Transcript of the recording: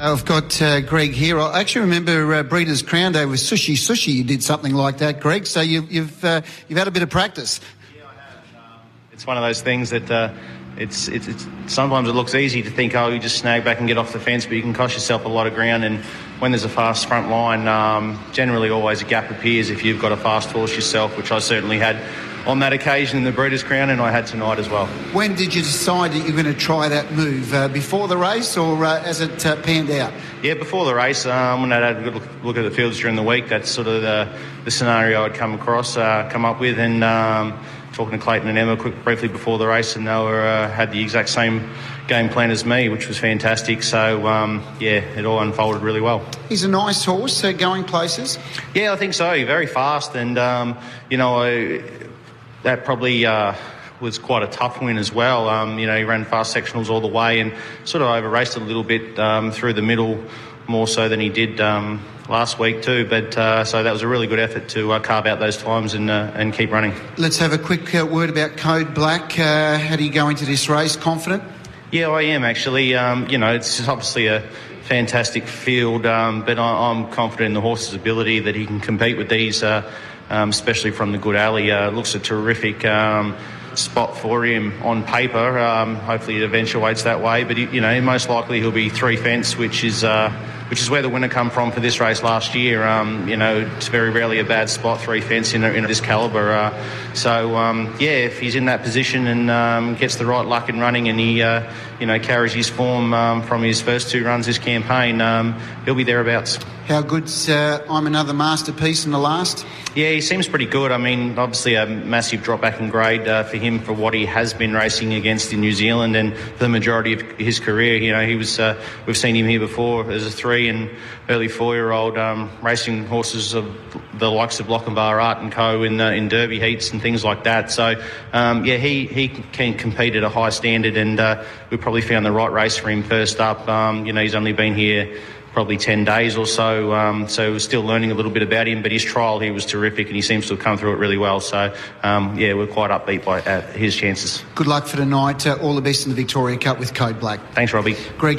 I've got uh, Greg here. I actually remember uh, Breeders' Crown Day with Sushi Sushi. You did something like that, Greg. So you, you've uh, you've had a bit of practice. Yeah, I have. Um, it's one of those things that uh, it's, it's, it's sometimes it looks easy to think, oh, you just snag back and get off the fence, but you can cost yourself a lot of ground. And when there's a fast front line, um, generally always a gap appears if you've got a fast horse yourself, which I certainly had on that occasion in the Breeders' Crown, and I had tonight as well. When did you decide that you're going to try that move? Uh, before the race or uh, as it uh, panned out? Yeah, before the race, um, when I had a good look, look, at the fields during the week, that's sort of the, the scenario I'd come across, uh, come up with, and um, talking to Clayton and Emma quick, briefly before the race, and they were, uh, had the exact same game plan as me, which was fantastic. So, um, yeah, it all unfolded really well. He's a nice horse, uh, going places. Yeah, I think so. Very fast, and um, you know, I, that probably uh, was quite a tough win as well. Um, you know, he ran fast sectionals all the way and sort of over raced a little bit um, through the middle more so than he did um, last week too. But uh, so that was a really good effort to uh, carve out those times and uh, and keep running. Let's have a quick uh, word about Code Black. Uh, how do you go into this race? Confident? Yeah, I am actually. Um, you know, it's obviously a fantastic field, um, but I, am confident in the horse's ability that he can compete with these. Um, especially from the good alley. Uh, looks a terrific um, spot for him on paper. Um, hopefully, it eventuates that way. But you know, most likely he'll be three fence, which is uh, which is where the winner come from for this race last year. Um, you know, it's very rarely a bad spot, three fence in, in this calibre. Uh, so um, yeah, if he's in that position and um, gets the right luck in running, and he uh, you know carries his form from his first two runs this campaign, he'll be thereabouts. How good's uh, I'm another masterpiece in the last? Yeah, he seems pretty good. I mean, obviously a massive drop back in grade uh, for him for what he has been racing against in New Zealand and for the majority of his career. You know, he was uh, we've seen him here before as a three and early four year old um, racing horses of the likes of Lochinvar Art and Co in uh, in Derby heats and things like that. So um, yeah, he he can compete at a high standard, and uh, we probably found the right race for him first up. Um, you know, he's only been here probably 10 days or so. Um, so we're still learning a little bit about him, but his trial here was terrific and he seems to have come through it really well. So, um, yeah, we're quite upbeat by uh, his chances. Good luck for tonight. Uh, all the best in the Victoria Cup with Code Black. Thanks, Robbie. Greg